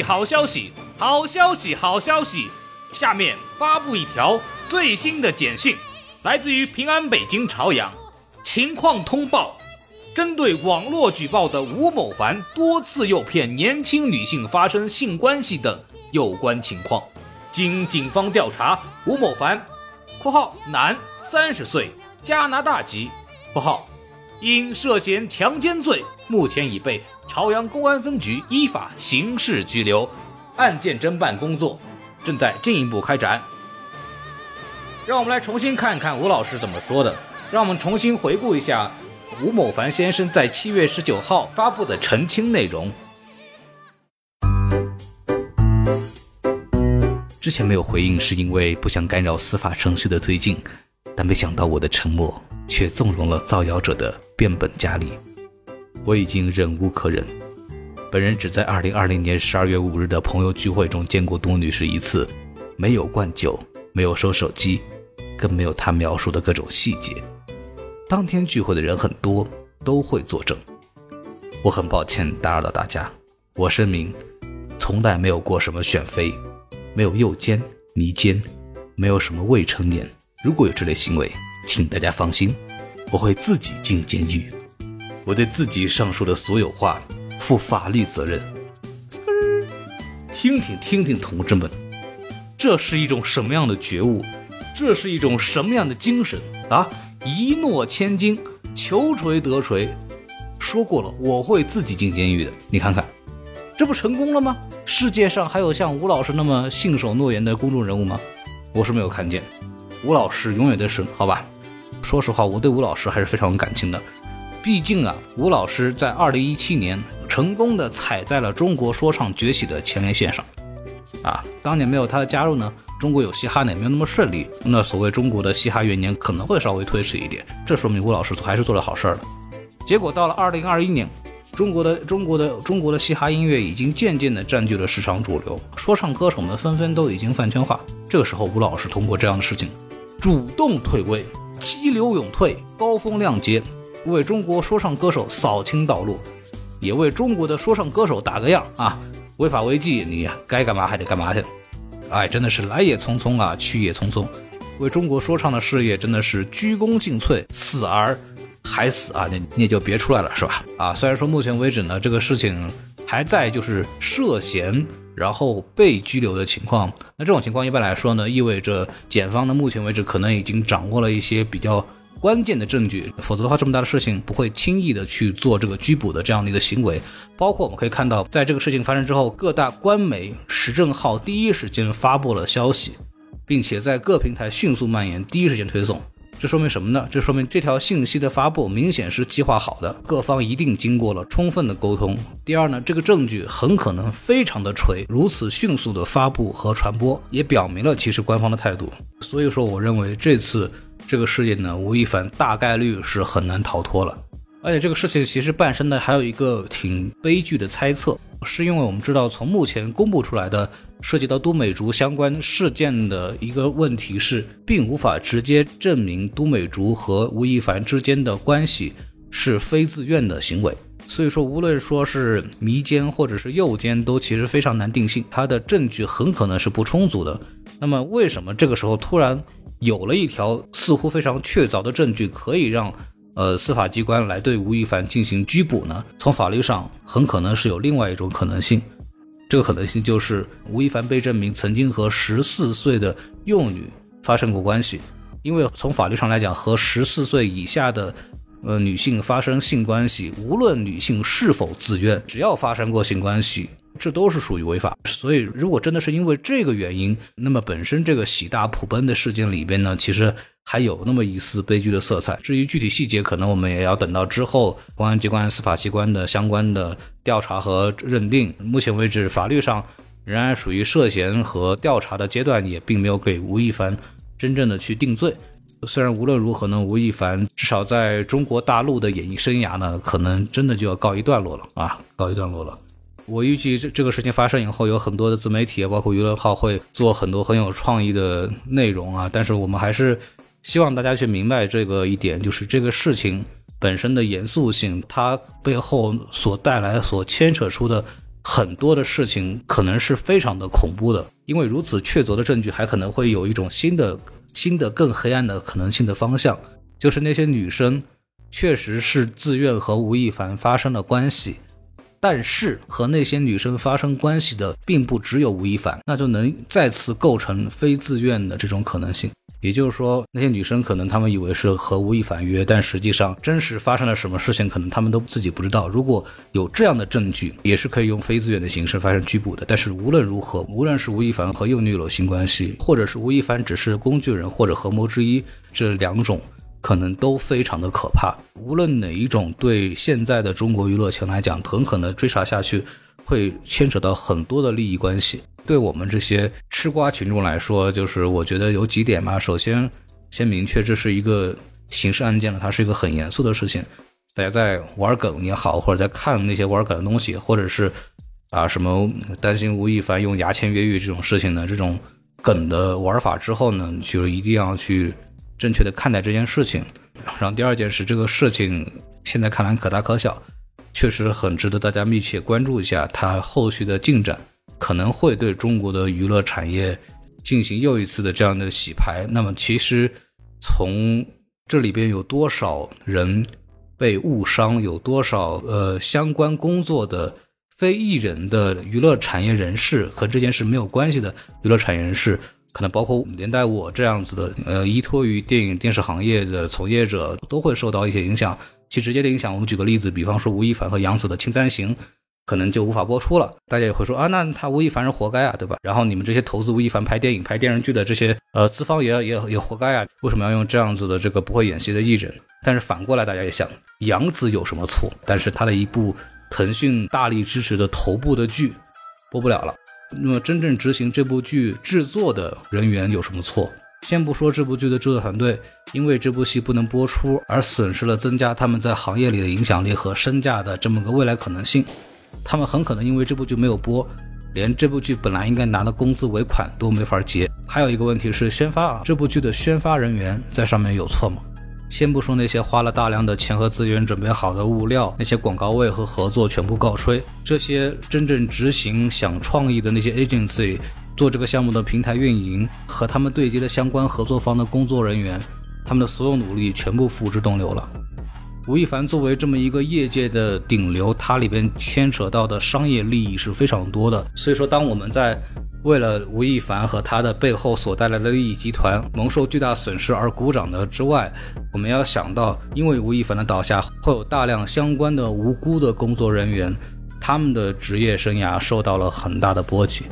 好消息，好消息，好消息！下面发布一条最新的简讯，来自于平安北京朝阳情况通报。针对网络举报的吴某凡多次诱骗年轻女性发生性关系等有关情况，经警方调查，吴某凡（括号男，三十岁，加拿大籍）（括号）因涉嫌强奸罪，目前已被朝阳公安分局依法刑事拘留，案件侦办工作正在进一步开展。让我们来重新看一看吴老师怎么说的，让我们重新回顾一下。吴某凡先生在七月十九号发布的澄清内容，之前没有回应是因为不想干扰司法程序的推进，但没想到我的沉默却纵容了造谣者的变本加厉，我已经忍无可忍。本人只在二零二零年十二月五日的朋友聚会中见过董女士一次，没有灌酒，没有收手机，更没有她描述的各种细节。当天聚会的人很多，都会作证。我很抱歉打扰到大家。我声明，从来没有过什么选妃，没有诱奸、迷奸，没有什么未成年。如果有这类行为，请大家放心，我会自己进监狱。我对自己上述的所有话负法律责任。听听听听，同志们，这是一种什么样的觉悟？这是一种什么样的精神啊？一诺千金，求锤得锤。说过了，我会自己进监狱的。你看看，这不成功了吗？世界上还有像吴老师那么信守诺言的公众人物吗？我是没有看见。吴老师永远的神，好吧。说实话，我对吴老师还是非常有感情的。毕竟啊，吴老师在二零一七年成功的踩在了中国说唱崛起的前列线上。啊，当年没有他的加入呢？中国有嘻哈呢也，没有那么顺利。那所谓中国的嘻哈元年可能会稍微推迟一点，这说明吴老师还是做了好事儿了。结果到了二零二一年，中国的中国的中国的嘻哈音乐已经渐渐的占据了市场主流，说唱歌手们纷纷都已经饭圈化。这个时候，吴老师通过这样的事情，主动退位，激流勇退，高风亮节，为中国说唱歌手扫清道路，也为中国的说唱歌手打个样啊！违法违纪，你该干嘛还得干嘛去。哎，真的是来也匆匆啊，去也匆匆，为中国说唱的事业真的是鞠躬尽瘁，死而还死啊！那你也就别出来了，是吧？啊，虽然说目前为止呢，这个事情还在就是涉嫌然后被拘留的情况，那这种情况一般来说呢，意味着检方呢目前为止可能已经掌握了一些比较。关键的证据，否则的话，这么大的事情不会轻易的去做这个拘捕的这样的一个行为。包括我们可以看到，在这个事情发生之后，各大官媒、时政号第一时间发布了消息，并且在各平台迅速蔓延，第一时间推送。这说明什么呢？这说明这条信息的发布明显是计划好的，各方一定经过了充分的沟通。第二呢，这个证据很可能非常的锤，如此迅速的发布和传播，也表明了其实官方的态度。所以说，我认为这次。这个事件呢，吴亦凡大概率是很难逃脱了。而且这个事情其实伴生的还有一个挺悲剧的猜测，是因为我们知道从目前公布出来的涉及到都美竹相关事件的一个问题是，并无法直接证明都美竹和吴亦凡之间的关系是非自愿的行为。所以说，无论说是迷奸或者是诱奸，都其实非常难定性，他的证据很可能是不充足的。那么为什么这个时候突然？有了一条似乎非常确凿的证据，可以让呃司法机关来对吴亦凡进行拘捕呢。从法律上，很可能是有另外一种可能性，这个可能性就是吴亦凡被证明曾经和十四岁的幼女发生过关系。因为从法律上来讲，和十四岁以下的呃女性发生性关系，无论女性是否自愿，只要发生过性关系。这都是属于违法，所以如果真的是因为这个原因，那么本身这个喜大普奔的事件里边呢，其实还有那么一丝悲剧的色彩。至于具体细节，可能我们也要等到之后公安机关、司法机关的相关的调查和认定。目前为止，法律上仍然属于涉嫌和调查的阶段，也并没有给吴亦凡真正的去定罪。虽然无论如何呢，吴亦凡至少在中国大陆的演艺生涯呢，可能真的就要告一段落了啊，告一段落了。我预计这这个事情发生以后，有很多的自媒体啊，包括娱乐号会做很多很有创意的内容啊。但是我们还是希望大家去明白这个一点，就是这个事情本身的严肃性，它背后所带来、所牵扯出的很多的事情可能是非常的恐怖的，因为如此确凿的证据还可能会有一种新的、新的更黑暗的可能性的方向，就是那些女生确实是自愿和吴亦凡发生了关系。但是和那些女生发生关系的并不只有吴亦凡，那就能再次构成非自愿的这种可能性。也就是说，那些女生可能她们以为是和吴亦凡约，但实际上真实发生了什么事情，可能她们都自己不知道。如果有这样的证据，也是可以用非自愿的形式发生拘捕的。但是无论如何，无论是吴亦凡和幼女有了性关系，或者是吴亦凡只是工具人或者合谋之一，这两种。可能都非常的可怕，无论哪一种，对现在的中国娱乐圈来讲，很可能追查下去，会牵扯到很多的利益关系。对我们这些吃瓜群众来说，就是我觉得有几点嘛。首先，先明确这是一个刑事案件了，它是一个很严肃的事情。大家在玩梗也好，或者在看那些玩梗的东西，或者是啊什么担心吴亦凡用牙签越狱这种事情呢，这种梗的玩法之后呢，就一定要去。正确的看待这件事情，然后第二件事，这个事情现在看来可大可小，确实很值得大家密切关注一下它后续的进展，可能会对中国的娱乐产业进行又一次的这样的洗牌。那么，其实从这里边有多少人被误伤，有多少呃相关工作的非艺人的娱乐产业人士和这件事没有关系的娱乐产业人士。可能包括连带我这样子的，呃，依托于电影电视行业的从业者都会受到一些影响。其直接的影响，我们举个例子，比方说吴亦凡和杨紫的《青簪行》，可能就无法播出了。大家也会说啊，那他吴亦凡是活该啊，对吧？然后你们这些投资吴亦凡拍电影、拍电视剧的这些呃资方也也也活该啊，为什么要用这样子的这个不会演戏的艺人？但是反过来，大家也想，杨紫有什么错？但是她的一部腾讯大力支持的头部的剧播不了了。那么，真正执行这部剧制作的人员有什么错？先不说这部剧的制作团队，因为这部戏不能播出而损失了增加他们在行业里的影响力和身价的这么个未来可能性，他们很可能因为这部剧没有播，连这部剧本来应该拿的工资尾款都没法结。还有一个问题是宣发啊，这部剧的宣发人员在上面有错吗？先不说那些花了大量的钱和资源准备好的物料，那些广告位和合作全部告吹，这些真正执行想创意的那些 agency 做这个项目的平台运营和他们对接的相关合作方的工作人员，他们的所有努力全部付之东流了。吴亦凡作为这么一个业界的顶流，他里边牵扯到的商业利益是非常多的，所以说当我们在。为了吴亦凡和他的背后所带来的利益集团蒙受巨大损失而鼓掌的之外，我们要想到，因为吴亦凡的倒下，会有大量相关的无辜的工作人员，他们的职业生涯受到了很大的波及。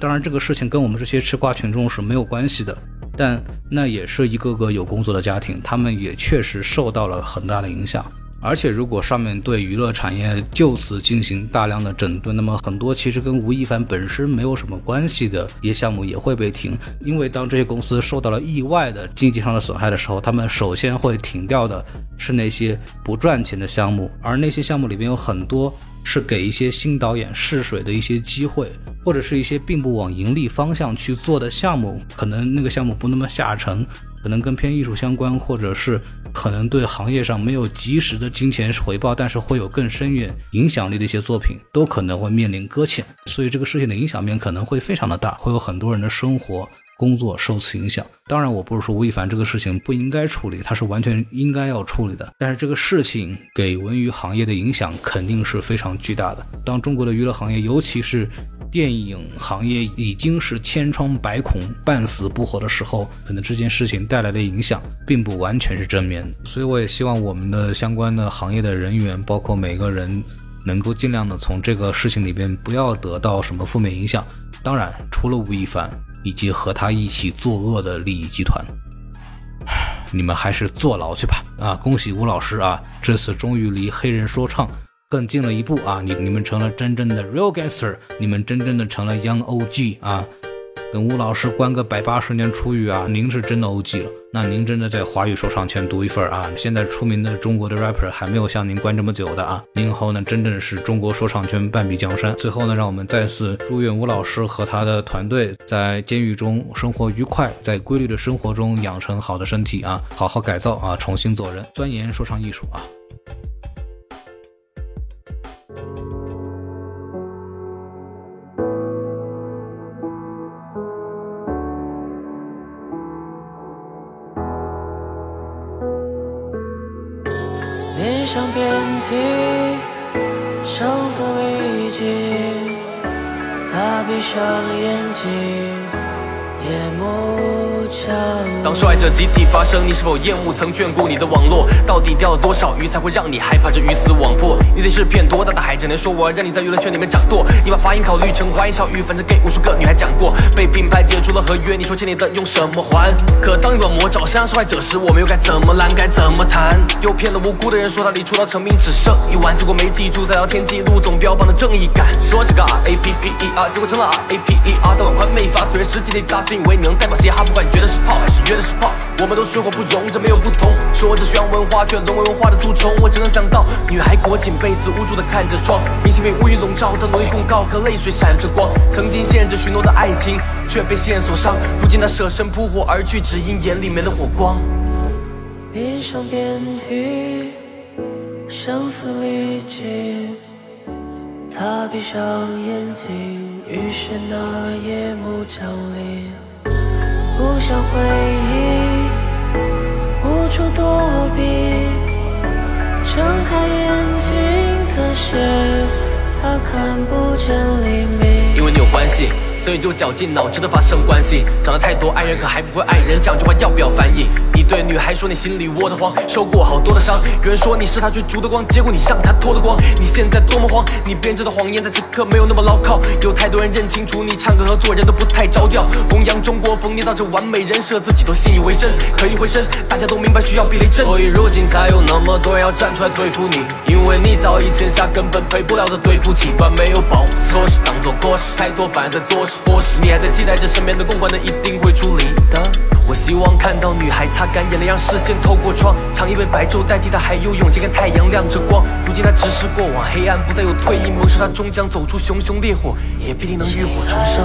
当然，这个事情跟我们这些吃瓜群众是没有关系的，但那也是一个个有工作的家庭，他们也确实受到了很大的影响。而且，如果上面对娱乐产业就此进行大量的整顿，那么很多其实跟吴亦凡本身没有什么关系的一些项目也会被停。因为当这些公司受到了意外的经济上的损害的时候，他们首先会停掉的是那些不赚钱的项目，而那些项目里面有很多是给一些新导演试水的一些机会，或者是一些并不往盈利方向去做的项目，可能那个项目不那么下沉。可能跟偏艺术相关，或者是可能对行业上没有及时的金钱回报，但是会有更深远影响力的一些作品，都可能会面临搁浅。所以这个事情的影响面可能会非常的大，会有很多人的生活。工作受此影响，当然我不是说吴亦凡这个事情不应该处理，他是完全应该要处理的。但是这个事情给文娱行业的影响肯定是非常巨大的。当中国的娱乐行业，尤其是电影行业已经是千疮百孔、半死不活的时候，可能这件事情带来的影响并不完全是正面。所以我也希望我们的相关的行业的人员，包括每个人，能够尽量的从这个事情里边不要得到什么负面影响。当然，除了吴亦凡。以及和他一起作恶的利益集团，你们还是坐牢去吧！啊，恭喜吴老师啊，这次终于离黑人说唱更近了一步啊！你你们成了真正的 real gangster，你们真正的成了 young OG 啊！等吴老师关个百八十年出狱啊，您是真的 OG 了。那您真的在华语说唱圈独一份啊？现在出名的中国的 rapper 还没有像您关这么久的啊！您以后呢，真正是中国说唱圈半壁江山。最后呢，让我们再次祝愿吴老师和他的团队在监狱中生活愉快，在规律的生活中养成好的身体啊，好好改造啊，重新做人，钻研说唱艺术啊。上遍体，声嘶力竭，他闭上眼睛，夜幕。当受害者集体发声，你是否厌恶曾眷顾你的网络？到底钓了多少鱼才会让你害怕这鱼死网破？你得是片多大的海，只能说我让你在娱乐圈里面掌舵。你把发音考虑成花言巧语，反正给无数个女孩讲过。被品牌解除了合约，你说欠你的用什么还？可当你把魔爪伸向受害者时，我们又该怎么拦？该怎么谈？又骗了无辜的人，说他离出道成名只剩一晚，结果没记住在聊天记录总标榜的正义感。说是个 R A P P E R，结果成了 R A P E R，但款没发，虽然实际内大。以为你能代表嘻哈，不管你觉得是炮还是约的是炮，我们都水火不容，这没有不同。说着宣扬文化，却沦为文化的蛀虫。我只能想到，女孩裹紧被子，无助的看着窗，明星被乌云笼罩，她努力控告，可泪水闪着光。曾经信着许诺的爱情，却被线索伤。如今她舍身扑火而去，只因眼里没了火光。脸上遍体声嘶力竭，她闭上眼睛。于是那夜幕降临，回忆，无处躲避，睁开眼睛，可是他看不见黎明。因为你有关系。所以就绞尽脑汁的发生关系，找了太多爱人，可还不会爱人。这样句话要不要翻译？对女孩说你心里窝得慌，受过好多的伤。有人说你是他追逐的光，结果你让他脱了光。你现在多么慌？你编织的谎言在此刻没有那么牢靠。有太多人认清楚，你唱歌和做人都不太着调。弘扬中国风，捏造着完美人设，自己都信以为真。可一回身，大家都明白需要避雷针。所以如今才有那么多人要站出来对付你，因为你早已欠下根本赔不了的对不起。把没有保护措施当做过失，太多犯在做事。或是你还在期待着身边的公关的一定会处理的。我希望看到女孩擦干眼泪，让视线透过窗，长夜被白昼代替她，还有勇气跟太阳亮着光。如今她直视过往，黑暗不再有退意模式，她终将走出熊熊烈火，也必定能浴火重生。